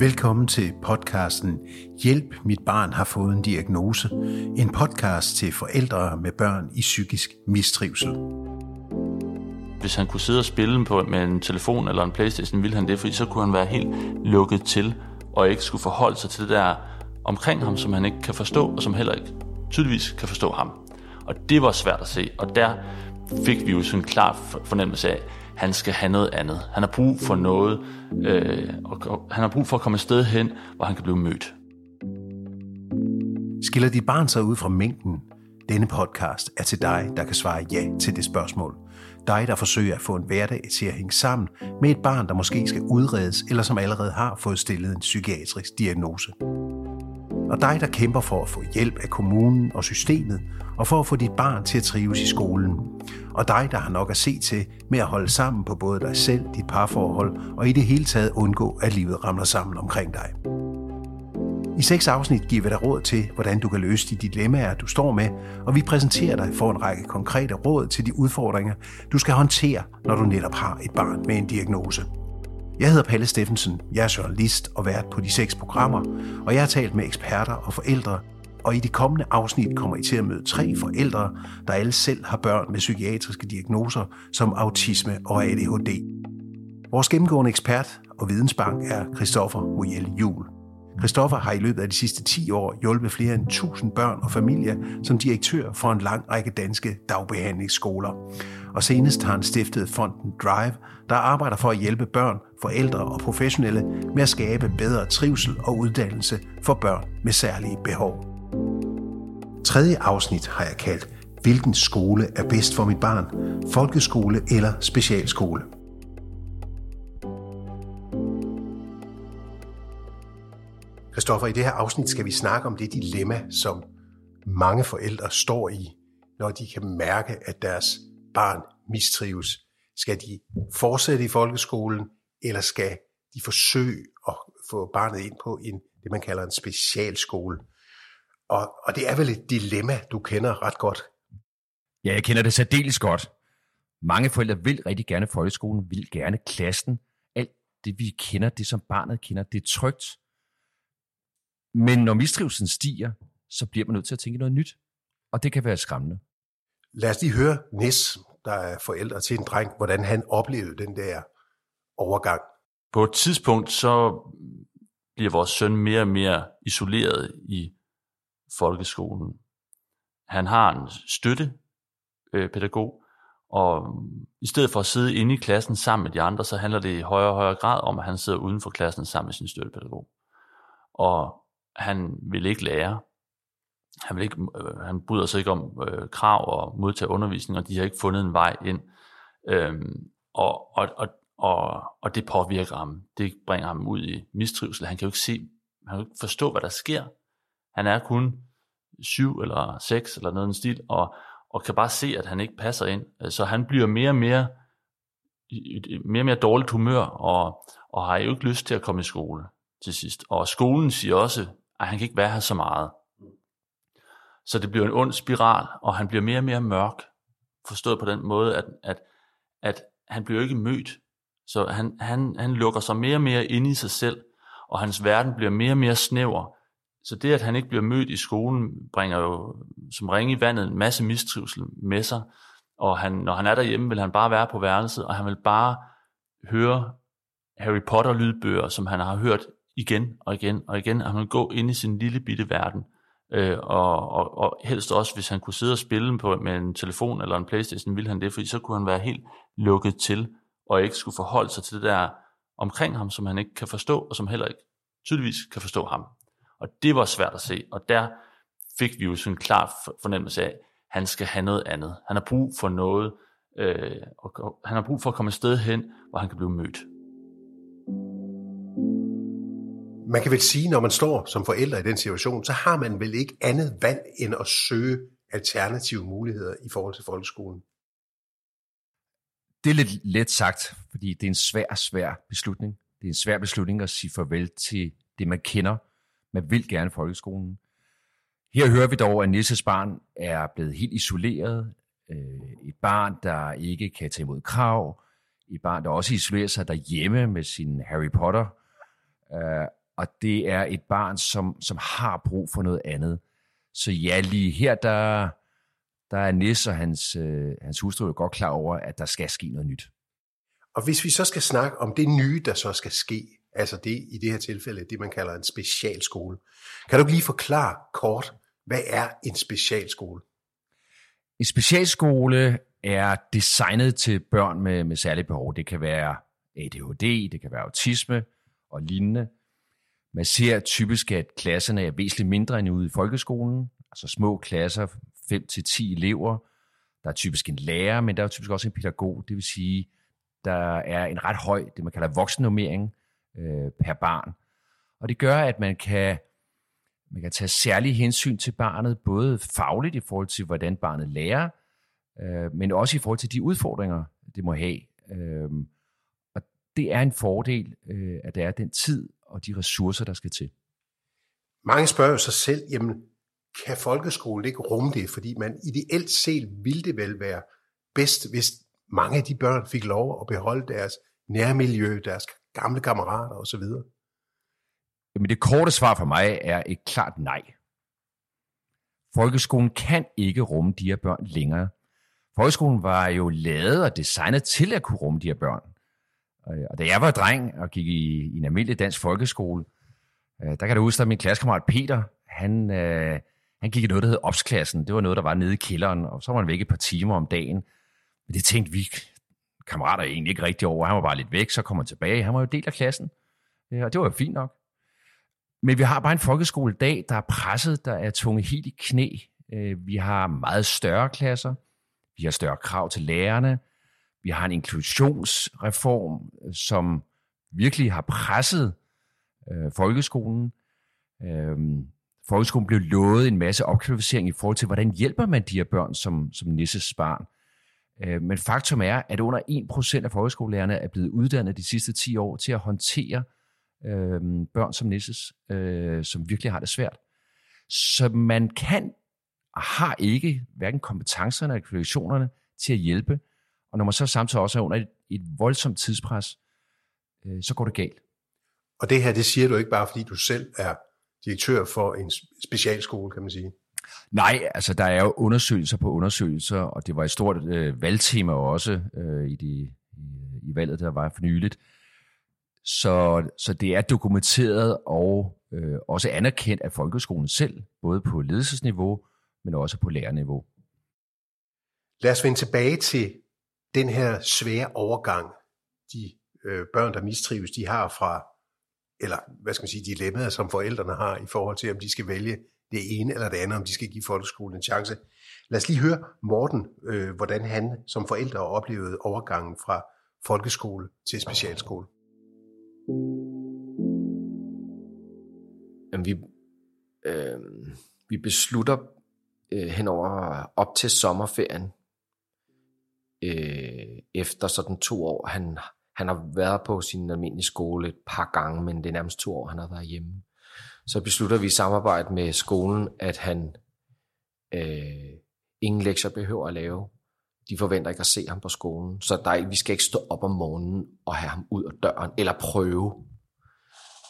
Velkommen til podcasten Hjælp, mit barn har fået en diagnose. En podcast til forældre med børn i psykisk mistrivsel. Hvis han kunne sidde og spille på med en telefon eller en Playstation, ville han det, fordi så kunne han være helt lukket til, og ikke skulle forholde sig til det der omkring ham, som han ikke kan forstå, og som heller ikke tydeligvis kan forstå ham. Og det var svært at se, og der fik vi jo sådan en klar fornemmelse af, at han skal have noget andet. Han har brug for noget, øh, og han har brug for at komme et sted hen, hvor han kan blive mødt. Skiller dit barn sig ud fra mængden? Denne podcast er til dig, der kan svare ja til det spørgsmål. Dig, der forsøger at få en hverdag til at hænge sammen med et barn, der måske skal udredes, eller som allerede har fået stillet en psykiatrisk diagnose. Og dig, der kæmper for at få hjælp af kommunen og systemet, og for at få dit barn til at trives i skolen. Og dig, der har nok at se til med at holde sammen på både dig selv, dit parforhold, og i det hele taget undgå, at livet ramler sammen omkring dig. I seks afsnit giver vi dig råd til, hvordan du kan løse de dilemmaer, du står med, og vi præsenterer dig for en række konkrete råd til de udfordringer, du skal håndtere, når du netop har et barn med en diagnose. Jeg hedder Palle Steffensen, jeg er journalist og vært på de seks programmer, og jeg har talt med eksperter og forældre, og i de kommende afsnit kommer I til at møde tre forældre, der alle selv har børn med psykiatriske diagnoser som autisme og ADHD. Vores gennemgående ekspert og vidensbank er Christoffer Mojel Jul. Christoffer har i løbet af de sidste 10 år hjulpet flere end 1000 børn og familier som direktør for en lang række danske dagbehandlingsskoler. Og senest har han stiftet fonden Drive, der arbejder for at hjælpe børn, forældre og professionelle med at skabe bedre trivsel og uddannelse for børn med særlige behov. Tredje afsnit har jeg kaldt Hvilken skole er bedst for mit barn? Folkeskole eller specialskole? Kristoffer, i det her afsnit skal vi snakke om det dilemma, som mange forældre står i, når de kan mærke, at deres barn mistrives. Skal de fortsætte i folkeskolen, eller skal de forsøge at få barnet ind på en, det, man kalder en specialskole? Og, og det er vel et dilemma, du kender ret godt. Ja, jeg kender det særdeles godt. Mange forældre vil rigtig gerne folkeskolen, vil gerne klassen. Alt det, vi kender, det som barnet kender, det er trygt. Men når mistrivelsen stiger, så bliver man nødt til at tænke noget nyt. Og det kan være skræmmende. Lad os lige høre Nis, der er forældre til en dreng, hvordan han oplevede den der overgang. På et tidspunkt, så bliver vores søn mere og mere isoleret i folkeskolen. Han har en støttepædagog, og i stedet for at sidde inde i klassen sammen med de andre, så handler det i højere og højere grad om, at han sidder uden for klassen sammen med sin støttepædagog. Og han vil ikke lære. Han, vil ikke, øh, han bryder sig ikke om øh, krav og modtage undervisning, og de har ikke fundet en vej ind. Øhm, og, og, og, og, og det påvirker ham. Det bringer ham ud i mistrivsel. Han kan jo ikke se, han kan jo ikke forstå, hvad der sker. Han er kun syv eller seks eller noget i stil, og, og kan bare se, at han ikke passer ind. Så han bliver mere og mere i mere og mere dårligt humør, og, og har jo ikke lyst til at komme i skole til sidst. Og skolen siger også, at han kan ikke være her så meget. Så det bliver en ond spiral, og han bliver mere og mere mørk, forstået på den måde, at, at, at han bliver ikke mødt. Så han, han, han lukker sig mere og mere ind i sig selv, og hans verden bliver mere og mere snæver, så det, at han ikke bliver mødt i skolen, bringer jo som ringe i vandet en masse mistrivsel med sig. Og han, når han er derhjemme, vil han bare være på værelset, og han vil bare høre Harry Potter-lydbøger, som han har hørt igen og igen og igen, at han ville gå ind i sin lille bitte verden. Øh, og, og, og helst også, hvis han kunne sidde og spille på, med en telefon eller en Playstation, ville han det, fordi så kunne han være helt lukket til, og ikke skulle forholde sig til det der omkring ham, som han ikke kan forstå, og som heller ikke tydeligvis kan forstå ham. Og det var svært at se, og der fik vi jo sådan en klar fornemmelse af, at han skal have noget andet. Han har brug for noget, øh, og han har brug for at komme et sted hen, hvor han kan blive mødt. Man kan vel sige, når man står som forældre i den situation, så har man vel ikke andet valg end at søge alternative muligheder i forhold til folkeskolen. Det er lidt let sagt, fordi det er en svær, svær beslutning. Det er en svær beslutning at sige farvel til det, man kender, man vil gerne folkeskolen. Her hører vi dog, at Nisses barn er blevet helt isoleret. Øh, et barn, der ikke kan tage imod krav. Et barn, der også isolerer sig derhjemme med sin Harry Potter. Øh, og det er et barn, som, som har brug for noget andet. Så ja, lige her, der, der er Nis og hans, øh, hans hustru godt klar over, at der skal ske noget nyt. Og hvis vi så skal snakke om det nye, der så skal ske, altså det i det her tilfælde, det man kalder en specialskole. Kan du lige forklare kort, hvad er en specialskole? En specialskole er designet til børn med, med særlige behov. Det kan være ADHD, det kan være autisme og lignende. Man ser typisk, at klasserne er væsentligt mindre end ude i folkeskolen, altså små klasser, 5-10 elever. Der er typisk en lærer, men der er typisk også en pædagog. Det vil sige, der er en ret høj, det man kalder voksennummering øh, per barn. Og det gør, at man kan, man kan tage særlig hensyn til barnet, både fagligt i forhold til, hvordan barnet lærer, øh, men også i forhold til de udfordringer, det må have. Øh, og det er en fordel, øh, at der er den tid og de ressourcer, der skal til. Mange spørger sig selv, jamen, kan folkeskolen ikke rumme det? Fordi man ideelt set ville det vel være bedst, hvis mange af de børn fik lov at beholde deres nærmiljø, deres gamle kammerater osv. Jamen det korte svar for mig er et klart nej. Folkeskolen kan ikke rumme de her børn længere. Folkeskolen var jo lavet og designet til at kunne rumme de her børn. Øh, og da jeg var dreng og gik i, i en almindelig dansk folkeskole, øh, der kan du huske, at min klassekammerat Peter, han, øh, han gik i noget, der hed opsklassen. Det var noget, der var nede i kælderen, og så var han væk et par timer om dagen. Men det tænkte vi kammerater egentlig ikke rigtig over. Han var bare lidt væk, så kom han tilbage. Han var jo del af klassen, øh, og det var jo fint nok. Men vi har bare en folkeskole i dag, der er presset, der er tunge helt i knæ. Øh, vi har meget større klasser. Vi har større krav til lærerne. Vi har en inklusionsreform, øh, som virkelig har presset øh, folkeskolen. Øh, folkeskolen blev lovet en masse opkvalificering i forhold til, hvordan hjælper man de her børn som, som Nisses barn. Øh, men faktum er, at under 1% af folkeskolelærerne er blevet uddannet de sidste 10 år til at håndtere øh, børn som Nisses, øh, som virkelig har det svært. Så man kan og har ikke hverken kompetencerne eller kvalifikationerne til at hjælpe. Og når man så samtidig også er under et, et voldsomt tidspres, øh, så går det galt. Og det her, det siger du ikke bare, fordi du selv er direktør for en specialskole, kan man sige. Nej, altså der er jo undersøgelser på undersøgelser, og det var et stort øh, valgtema også øh, i, de, i, i valget, der var for nyligt. Så, så det er dokumenteret og øh, også anerkendt af folkeskolen selv, både på ledelsesniveau, men også på lærerniveau. Lad os vende tilbage til den her svære overgang, de øh, børn, der mistrives, de har fra, eller hvad skal man sige, dilemmaer, som forældrene har i forhold til, om de skal vælge det ene eller det andet, om de skal give folkeskolen en chance. Lad os lige høre Morten, øh, hvordan han som forældre oplevede overgangen fra folkeskole til specialskole. Jamen, vi, øh, vi beslutter øh, henover op til sommerferien, efter sådan to år. Han, han har været på sin almindelige skole et par gange, men det er nærmest to år, han har været hjemme så beslutter vi i samarbejde med skolen, at han øh, ingen lektier behøver at lave. De forventer ikke at se ham på skolen, så der er, vi skal ikke stå op om morgenen og have ham ud af døren, eller prøve.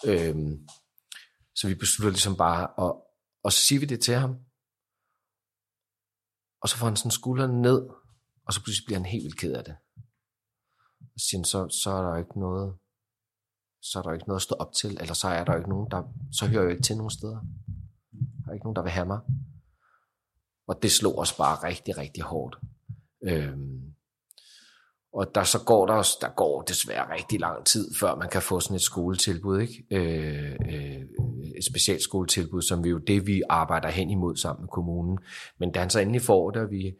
Øhm, så vi beslutter ligesom bare, at, og så siger vi det til ham, og så får han sådan skuldrene ned, og så pludselig bliver han helt vildt ked af det. Og så siger så, så er der ikke noget, så er der ikke noget at stå op til, eller så er der ikke nogen, der, så hører jeg jo ikke til nogen steder. Der er ikke nogen, der vil have mig. Og det slog os bare rigtig, rigtig hårdt. Øhm, og der så går der, der går desværre rigtig lang tid, før man kan få sådan et skoletilbud, ikke? Øh, øh, et specialskoletilbud, som vi jo det, vi arbejder hen imod sammen med kommunen. Men da han så endelig får det, og vi,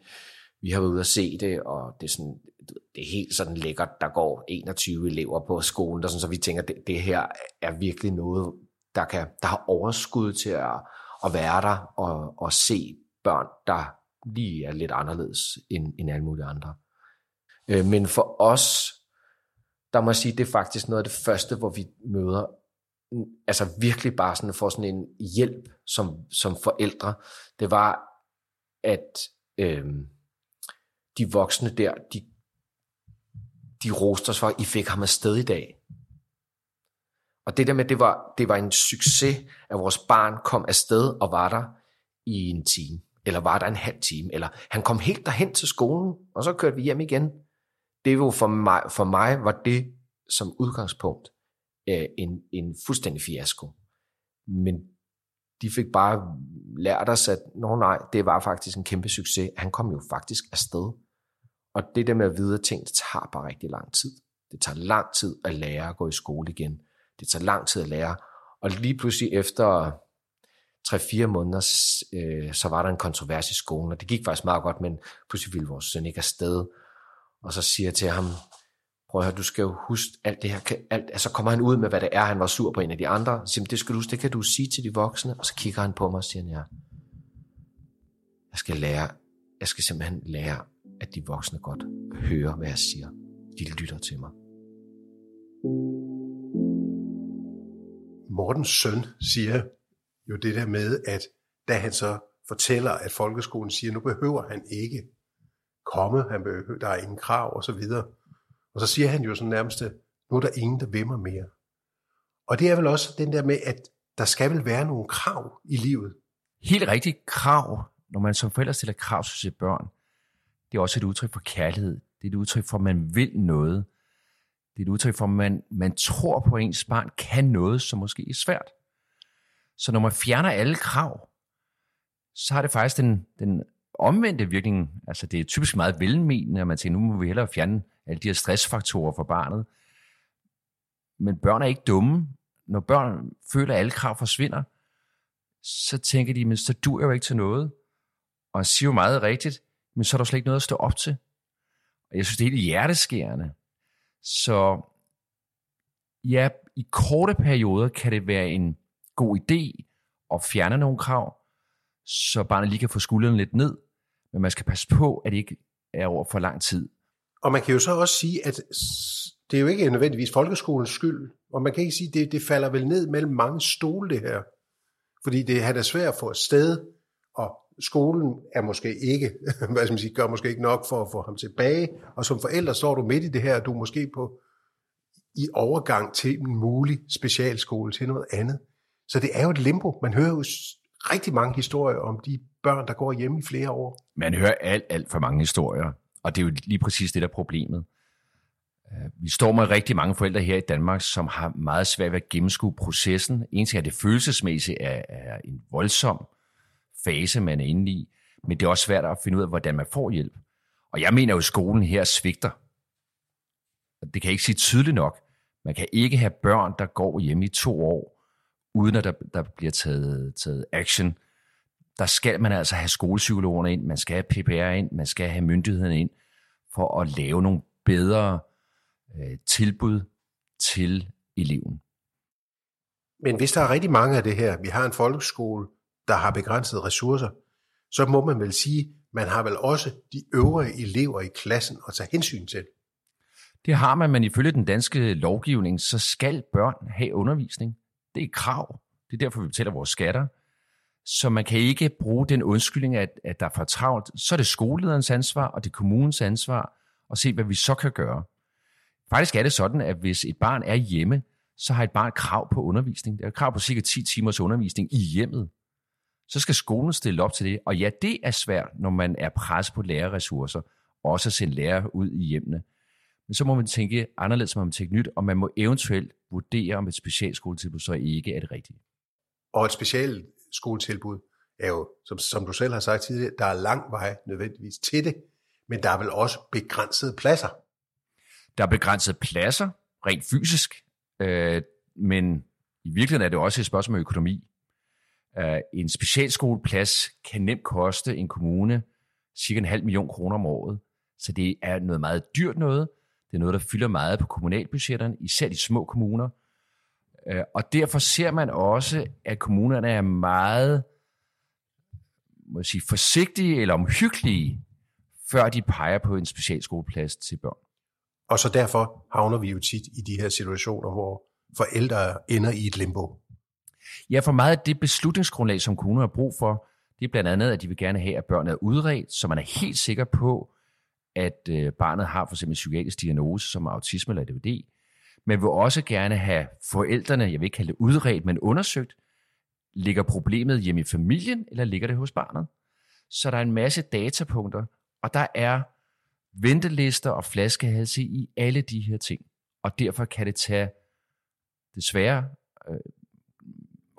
vi har været ude at se det, og det er, sådan, det er helt sådan lækkert, der går 21 elever på skolen, der sådan, så vi tænker, det, det her er virkelig noget, der, kan, der har overskud til at, at være der og, og se børn, der lige er lidt anderledes end, end alle mulige andre. Øh, men for os, der må jeg sige, det er faktisk noget af det første, hvor vi møder altså virkelig bare sådan får sådan en hjælp som, som forældre. Det var, at øh, de voksne der, de, de roste os for, I fik ham afsted i dag. Og det der med, det var, det var en succes, at vores barn kom afsted og var der i en time, eller var der en halv time, eller han kom helt derhen til skolen, og så kørte vi hjem igen. Det var for mig, for mig var det som udgangspunkt øh, en, en fuldstændig fiasko. Men de fik bare lært os, at nå nej, det var faktisk en kæmpe succes. Han kom jo faktisk afsted. Og det der med at vide ting, det tager bare rigtig lang tid. Det tager lang tid at lære at gå i skole igen. Det tager lang tid at lære. Og lige pludselig efter 3-4 måneder, øh, så var der en kontrovers i skolen, og det gik faktisk meget godt, men pludselig ville vores søn ikke afsted. Og så siger jeg til ham, prøv at høre, du skal jo huske alt det her. Alt, altså kommer han ud med, hvad det er, han var sur på en af de andre. Så siger, det skal du huske, det kan du sige til de voksne. Og så kigger han på mig og siger, ja, jeg skal lære, jeg skal simpelthen lære, at de voksne godt hører, hvad jeg siger. De lytter til mig. Mortens søn siger jo det der med, at da han så fortæller, at folkeskolen siger, nu behøver han ikke komme, han behøver, der er ingen krav og så videre. Og så siger han jo sådan nærmest, nu er der ingen, der vil mig mere. Og det er vel også den der med, at der skal vel være nogle krav i livet. Helt rigtigt krav, når man som forældre stiller krav til sine børn, det er også et udtryk for kærlighed. Det er et udtryk for, at man vil noget. Det er et udtryk for, at man, man tror på, at ens barn kan noget, som måske er svært. Så når man fjerner alle krav, så har det faktisk den, den omvendte virkning. Altså det er typisk meget velmenende, at man tænker, nu må vi hellere fjerne alle de her stressfaktorer for barnet. Men børn er ikke dumme. Når børn føler, at alle krav forsvinder, så tænker de, men så dur jeg jo ikke til noget. Og siger jo meget rigtigt, men så er der slet ikke noget at stå op til. Og jeg synes, det er helt hjerteskærende. Så ja, i korte perioder kan det være en god idé at fjerne nogle krav, så barnet lige kan få skuldrene lidt ned, men man skal passe på, at det ikke er over for lang tid. Og man kan jo så også sige, at det er jo ikke nødvendigvis folkeskolens skyld, og man kan ikke sige, at det, det falder vel ned mellem mange stole, det her. Fordi det er svært at få et sted, skolen er måske ikke, hvad skal man sige, gør måske ikke nok for at få ham tilbage, og som forælder står du midt i det her, du er måske på i overgang til en mulig specialskole til noget andet. Så det er jo et limbo. Man hører jo rigtig mange historier om de børn, der går hjemme i flere år. Man hører alt, alt for mange historier, og det er jo lige præcis det, der er problemet. Øh, vi står med rigtig mange forældre her i Danmark, som har meget svært ved at gennemskue processen. En ting er, det følelsesmæssigt er, er en voldsom fase, man er inde i, men det er også svært at finde ud af, hvordan man får hjælp. Og jeg mener jo, at skolen her svigter. Det kan jeg ikke sige tydeligt nok. Man kan ikke have børn, der går hjemme i to år, uden at der, der bliver taget, taget action. Der skal man altså have skolepsykologerne ind, man skal have PPR ind, man skal have myndighederne ind, for at lave nogle bedre øh, tilbud til eleven. Men hvis der er rigtig mange af det her, vi har en folkeskole, der har begrænsede ressourcer, så må man vel sige, man har vel også de øvrige elever i klassen at tage hensyn til. Det har man, men ifølge den danske lovgivning, så skal børn have undervisning. Det er et krav. Det er derfor, vi betaler vores skatter. Så man kan ikke bruge den undskyldning, at, at der er for travlt. Så er det skolelederens ansvar, og det er kommunens ansvar, at se, hvad vi så kan gøre. Faktisk er det sådan, at hvis et barn er hjemme, så har et barn krav på undervisning. Det er krav på cirka 10 timers undervisning i hjemmet. Så skal skolen stille op til det. Og ja, det er svært, når man er presset på lærerressourcer, også at sende lærere ud i hjemmene. Men så må man tænke anderledes, må man tænke nyt, og man må eventuelt vurdere, om et specialskoletilbud så ikke er det rigtige. Og et specialskoletilbud er jo, som, som du selv har sagt tidligere, der er lang vej nødvendigvis til det, men der er vel også begrænsede pladser. Der er begrænsede pladser, rent fysisk, øh, men i virkeligheden er det også et spørgsmål om økonomi. Øh, en specialskoleplads kan nemt koste en kommune cirka en halv million kroner om året, så det er noget meget dyrt noget, det er noget, der fylder meget på kommunalbudgetterne, især de små kommuner. Øh, og derfor ser man også, at kommunerne er meget må jeg sige, forsigtige eller omhyggelige, før de peger på en specialskoleplads til børn. Og så derfor havner vi jo tit i de her situationer, hvor forældre ender i et limbo. Ja, for meget af det beslutningsgrundlag, som kommuner har brug for, det er blandt andet, at de vil gerne have, at børnene er udredt, så man er helt sikker på, at øh, barnet har for eksempel en psykiatrisk diagnose som autisme eller ADHD. men vil også gerne have forældrene, jeg vil ikke kalde det udredt, men undersøgt, ligger problemet hjemme i familien, eller ligger det hos barnet? Så der er en masse datapunkter, og der er ventelister og flaskehalse i alle de her ting. Og derfor kan det tage desværre øh,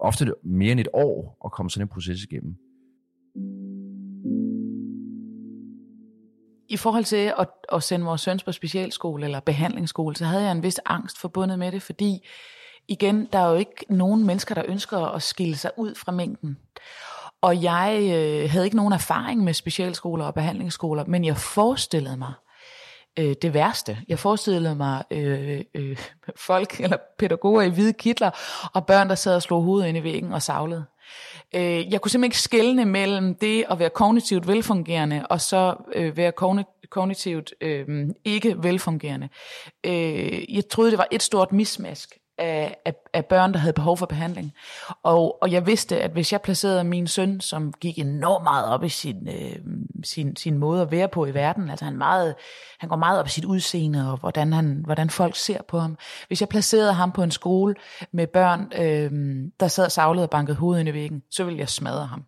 ofte mere end et år at komme sådan en proces igennem. I forhold til at, at sende vores søns på specialskole eller behandlingsskole, så havde jeg en vis angst forbundet med det, fordi igen, der er jo ikke nogen mennesker, der ønsker at skille sig ud fra mængden. Og jeg øh, havde ikke nogen erfaring med specialskoler og behandlingsskoler, men jeg forestillede mig øh, det værste. Jeg forestillede mig øh, øh, folk eller pædagoger i hvide kitler og børn, der sad og slog hovedet ind i væggen og savlede. Øh, jeg kunne simpelthen ikke skelne mellem det at være kognitivt velfungerende og så øh, være kognitivt øh, ikke velfungerende. Øh, jeg troede, det var et stort mismask af, af, af børn, der havde behov for behandling. Og, og jeg vidste, at hvis jeg placerede min søn, som gik enormt meget op i sin, øh, sin, sin måde at være på i verden, altså han, meget, han går meget op i sit udseende, og hvordan, han, hvordan folk ser på ham. Hvis jeg placerede ham på en skole med børn, øh, der sad savlet og bankede hovedet ind i væggen, så ville jeg smadre ham.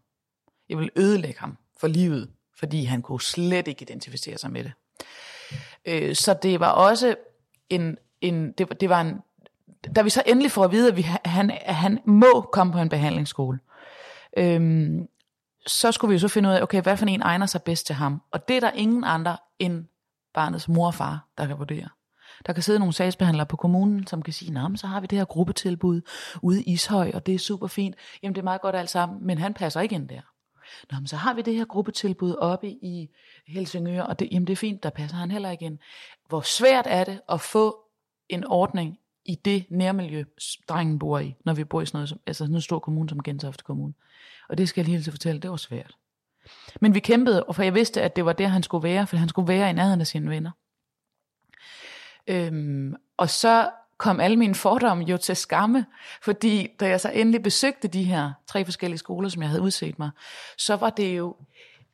Jeg ville ødelægge ham for livet, fordi han kunne slet ikke identificere sig med det. Øh, så det var også en, en det, det var en da vi så endelig får at vide, at, vi, han, at han må komme på en behandlingsskole, øhm, så skulle vi jo så finde ud af, okay, hvad for en egner sig bedst til ham? Og det er der ingen andre end barnets mor og far, der kan vurdere. Der kan sidde nogle sagsbehandlere på kommunen, som kan sige, så har vi det her gruppetilbud ude i Ishøj, og det er super fint. Jamen det er meget godt alt sammen, men han passer ikke ind der. Nå, men så har vi det her gruppetilbud oppe i Helsingør, og det, jamen det er fint, der passer han heller ikke ind. Hvor svært er det at få en ordning i det nærmiljø, drengen bor i, når vi bor i sådan noget, som, altså sådan en stor kommune som Gentofte Kommune. Og det skal jeg lige til fortælle, det var svært. Men vi kæmpede, og for jeg vidste, at det var der, han skulle være, for han skulle være i nærheden af sine venner. Øhm, og så kom alle mine fordomme jo til skamme, fordi da jeg så endelig besøgte de her tre forskellige skoler, som jeg havde udset mig, så var det jo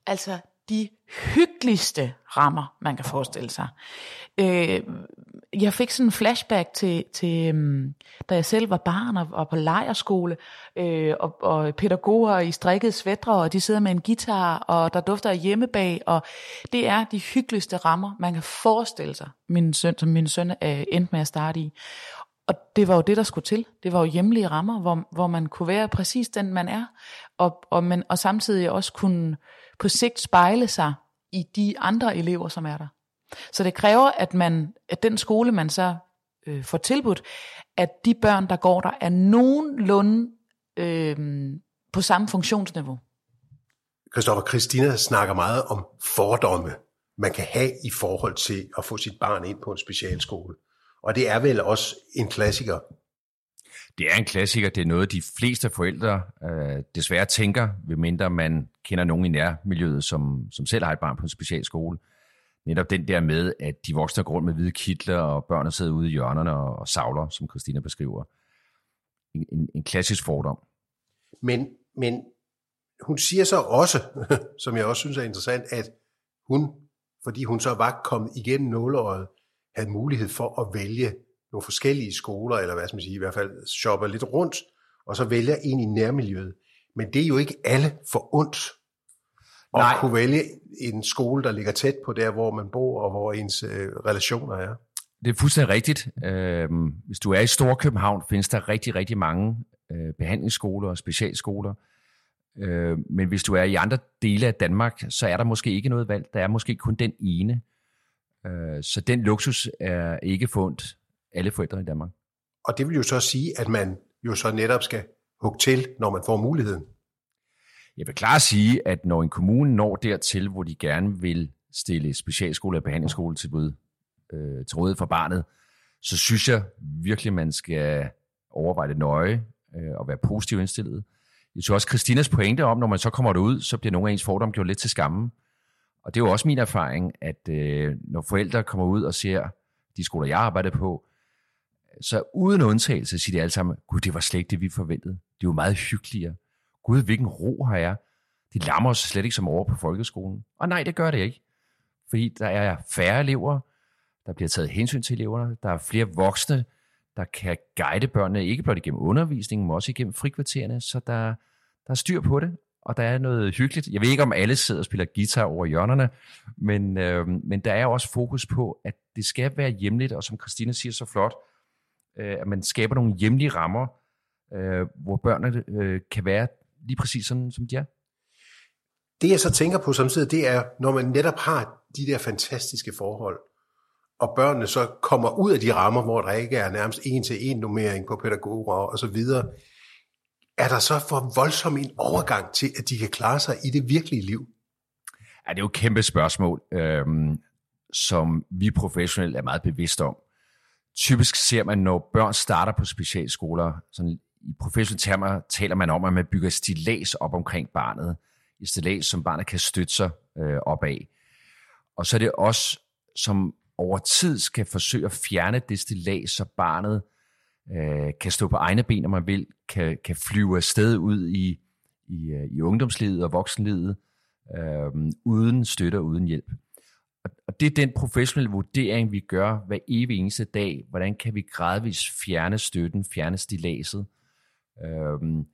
altså de hyggeligste rammer, man kan forestille sig. Øh, jeg fik sådan en flashback til, til um, da jeg selv var barn og, og på lejerskole, øh, og, og pædagoger i strikkede svætter, og de sidder med en guitar, og der dufter af hjemmebag, og det er de hyggeligste rammer, man kan forestille sig, min søn, som min søn øh, endte med at starte i. Og det var jo det, der skulle til. Det var jo hjemlige rammer, hvor, hvor man kunne være præcis den, man er, og, og, man, og samtidig også kunne på sigt spejle sig i de andre elever, som er der. Så det kræver, at, man, at den skole, man så øh, får tilbudt, at de børn, der går der, er nogenlunde øh, på samme funktionsniveau. Christoffer, Christina snakker meget om fordomme, man kan have i forhold til at få sit barn ind på en specialskole. Og det er vel også en klassiker. Det er en klassiker. Det er noget, de fleste forældre øh, desværre tænker, ved mindre man kender nogen i nærmiljøet, som, som selv har et barn på en specialskole netop den der med, at de voksne går rundt med hvide kitler, og børnene sidder ude i hjørnerne og, og savler, som Christina beskriver. En, en, en klassisk fordom. Men, men hun siger så også, som jeg også synes er interessant, at hun, fordi hun så var kommet igennem nåleåret, havde mulighed for at vælge nogle forskellige skoler, eller hvad skal man sige, i hvert fald shoppe lidt rundt, og så vælge en i nærmiljøet. Men det er jo ikke alle for ondt og Nej. kunne vælge en skole, der ligger tæt på der, hvor man bor, og hvor ens øh, relationer er. Det er fuldstændig rigtigt. Øh, hvis du er i Storkøbenhavn, findes der rigtig, rigtig mange øh, behandlingsskoler og specialskoler. Øh, men hvis du er i andre dele af Danmark, så er der måske ikke noget valg. Der er måske kun den ene. Øh, så den luksus er ikke fundet alle forældre i Danmark. Og det vil jo så sige, at man jo så netop skal hugge til, når man får muligheden. Jeg vil klart sige, at når en kommune når dertil, hvor de gerne vil stille specialskole og behandlingsskole til, øh, til rådighed for barnet, så synes jeg virkelig, man skal overveje det nøje øh, og være positivt indstillet. Jeg tror også, Christinas pointe om, når man så kommer derud, så bliver nogle af ens fordomme gjort lidt til skamme. Og det er jo også min erfaring, at øh, når forældre kommer ud og ser de skoler, jeg arbejder på, så uden undtagelse siger de alle sammen, gud, det var slet ikke det, vi forventede. Det var meget hyggeligere gud, hvilken ro har jeg. De lammer os slet ikke som over på folkeskolen. Og nej, det gør det ikke. Fordi der er færre elever, der bliver taget hensyn til eleverne, der er flere voksne, der kan guide børnene, ikke blot igennem undervisningen, men også igennem frikvartererne, så der, der er styr på det, og der er noget hyggeligt. Jeg ved ikke, om alle sidder og spiller guitar over hjørnerne, men, øh, men der er også fokus på, at det skal være hjemligt, og som Christina siger så flot, øh, at man skaber nogle hjemlige rammer, øh, hvor børnene øh, kan være lige præcis sådan, som de er. Det jeg så tænker på samtidig, det er, når man netop har de der fantastiske forhold, og børnene så kommer ud af de rammer, hvor der ikke er nærmest en til en nummering på pædagoger og så videre, er der så for voldsom en overgang til, at de kan klare sig i det virkelige liv? Ja, det er jo et kæmpe spørgsmål, øhm, som vi professionelle er meget bevidste om. Typisk ser man, når børn starter på specialskoler, sådan i professionelle termer taler man om, at man bygger stilas op omkring barnet. Et stilas, som barnet kan støtte sig øh, op af. Og så er det også, som over tid skal forsøge at fjerne det stilas, så barnet øh, kan stå på egne ben, når man vil, kan, kan flyve afsted ud i, i, øh, i ungdomslivet og voksenlivet, øh, uden støtte og uden hjælp. Og, og det er den professionelle vurdering, vi gør hver evig eneste dag. Hvordan kan vi gradvist fjerne støtten, fjerne stilaset? Øh,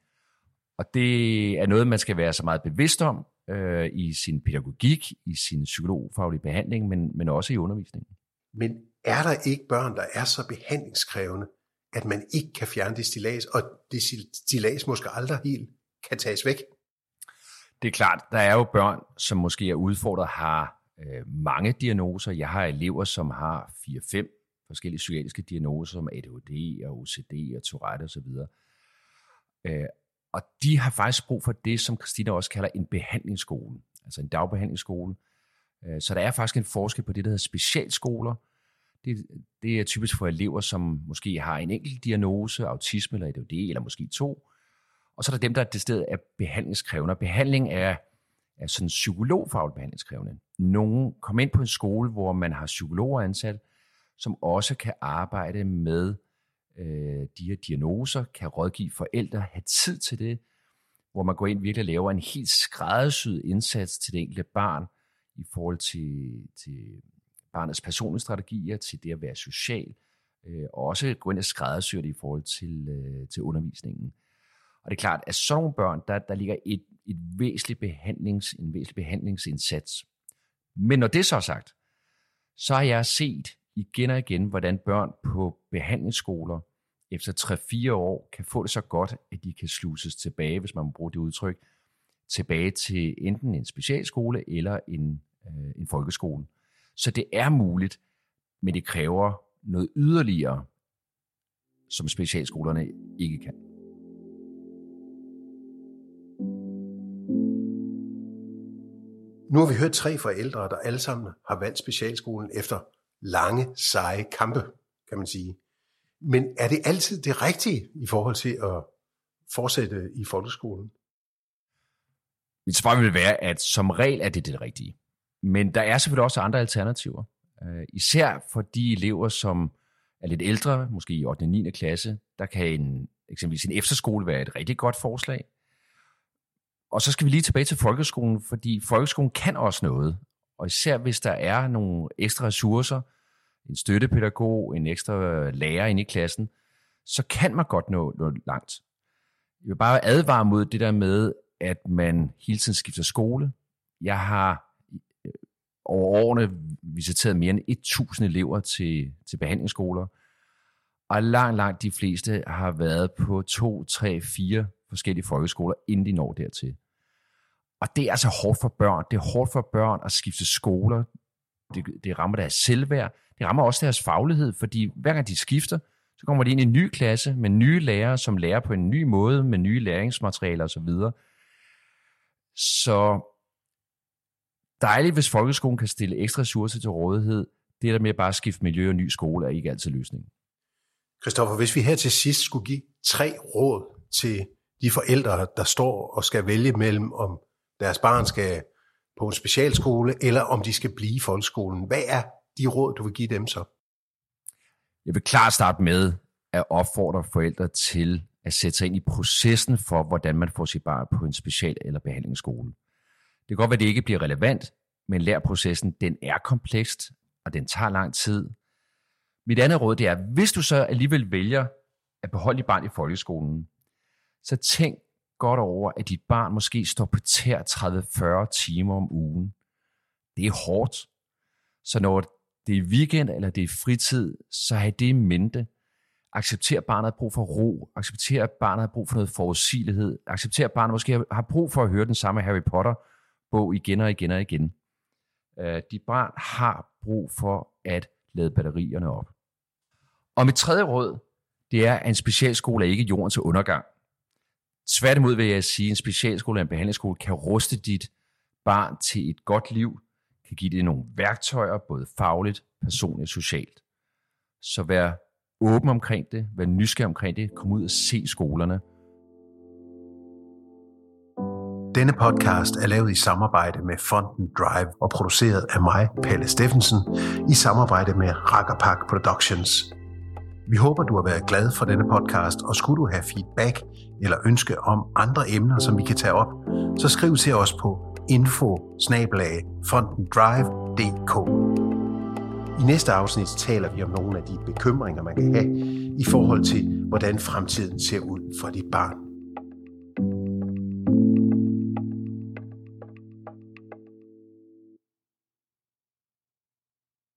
og det er noget, man skal være så meget bevidst om øh, i sin pædagogik, i sin psykologfaglige behandling, men, men også i undervisningen. Men er der ikke børn, der er så behandlingskrævende, at man ikke kan fjerne det stilas, og det stilas måske aldrig helt kan tages væk? Det er klart, der er jo børn, som måske er udfordret, har øh, mange diagnoser. Jeg har elever, som har 4-5 forskellige psykiatriske diagnoser, som ADHD og OCD og Tourette osv. Øh, og de har faktisk brug for det, som Christina også kalder en behandlingsskole, altså en dagbehandlingsskole. Øh, så der er faktisk en forskel på det, der hedder specialskoler. Det, det er typisk for elever, som måske har en enkelt diagnose, autisme eller ADHD, eller måske to. Og så er der dem, der er stedet af behandlingskrævende. Behandling er, er sådan psykologfagligt behandlingskrævende. Nogle kommer ind på en skole, hvor man har psykologer ansat, som også kan arbejde med øh, de her diagnoser, kan rådgive forældre, have tid til det, hvor man går ind og virkelig laver en helt skræddersyet indsats til det enkelte barn i forhold til, til barnets personlige strategier, til det at være social, øh, og også gå ind og skræddersyre det i forhold til, øh, til undervisningen. Og det er klart, at sådan nogle børn, der, der ligger et, et væsentligt behandlings, en væsentlig behandlingsindsats. Men når det så er sagt, så har jeg set igen og igen, hvordan børn på behandlingsskoler efter 3-4 år kan få det så godt, at de kan sluses tilbage, hvis man må bruge det udtryk, tilbage til enten en specialskole eller en, øh, en folkeskole. Så det er muligt, men det kræver noget yderligere, som specialskolerne ikke kan. Nu har vi hørt tre forældre, der alle sammen har valgt specialskolen efter lange, seje kampe, kan man sige. Men er det altid det rigtige i forhold til at fortsætte i folkeskolen? Mit svar vil være, at som regel er det det rigtige. Men der er selvfølgelig også andre alternativer. Øh, især for de elever, som er lidt ældre, måske i 8. og 9. klasse, der kan en, eksempelvis en efterskole være et rigtig godt forslag. Og så skal vi lige tilbage til folkeskolen, fordi folkeskolen kan også noget. Og især hvis der er nogle ekstra ressourcer, en støttepædagog, en ekstra lærer ind i klassen, så kan man godt nå, nå langt. Jeg vil bare advare mod det der med, at man hele tiden skifter skole. Jeg har øh, over årene visiteret mere end 1000 elever til, til behandlingsskoler, og langt, langt de fleste har været på to, tre, fire forskellige folkeskoler, inden de når dertil. Og det er altså hårdt for børn. Det er hårdt for børn at skifte skoler. Det, det rammer deres selvværd. Det rammer også deres faglighed, fordi hver gang de skifter, så kommer de ind i en ny klasse med nye lærere, som lærer på en ny måde, med nye læringsmaterialer osv. Så dejligt, hvis folkeskolen kan stille ekstra ressourcer til rådighed. Det der med bare at skifte miljø og ny skole er ikke altid løsningen. Christoffer, hvis vi her til sidst skulle give tre råd til de forældre, der står og skal vælge mellem, om deres barn skal på en specialskole, eller om de skal blive i folkeskolen. Hvad er de råd, du vil give dem så? Jeg vil klart starte med at opfordre forældre til at sætte sig ind i processen for, hvordan man får sit barn på en special- eller behandlingsskole. Det kan godt være, at det ikke bliver relevant, men lærprocessen, den er komplekst, og den tager lang tid. Mit andet råd, det er, hvis du så alligevel vælger at beholde dit barn i folkeskolen, så tænk godt over, at dit barn måske står på tær 30-40 timer om ugen. Det er hårdt. Så når det er weekend eller det er fritid, så have det i mente. Accepter, at barnet har brug for ro. Accepter, at barnet har brug for noget forudsigelighed. Accepter, at barnet måske har brug for at høre den samme Harry Potter-bog igen og igen og igen. Uh, dit barn har brug for at lade batterierne op. Og mit tredje råd, det er, at en specialskole er ikke jorden til undergang. Tværtimod vil jeg sige, at en specialskole eller en behandlingsskole kan ruste dit barn til et godt liv, kan give det nogle værktøjer, både fagligt, personligt og socialt. Så vær åben omkring det, vær nysgerrig omkring det, kom ud og se skolerne. Denne podcast er lavet i samarbejde med Fonden Drive og produceret af mig, Palle Steffensen, i samarbejde med Rakkerpak Productions. Vi håber, du har været glad for denne podcast, og skulle du have feedback eller ønske om andre emner, som vi kan tage op, så skriv til os på info I næste afsnit taler vi om nogle af de bekymringer, man kan have i forhold til, hvordan fremtiden ser ud for dit barn.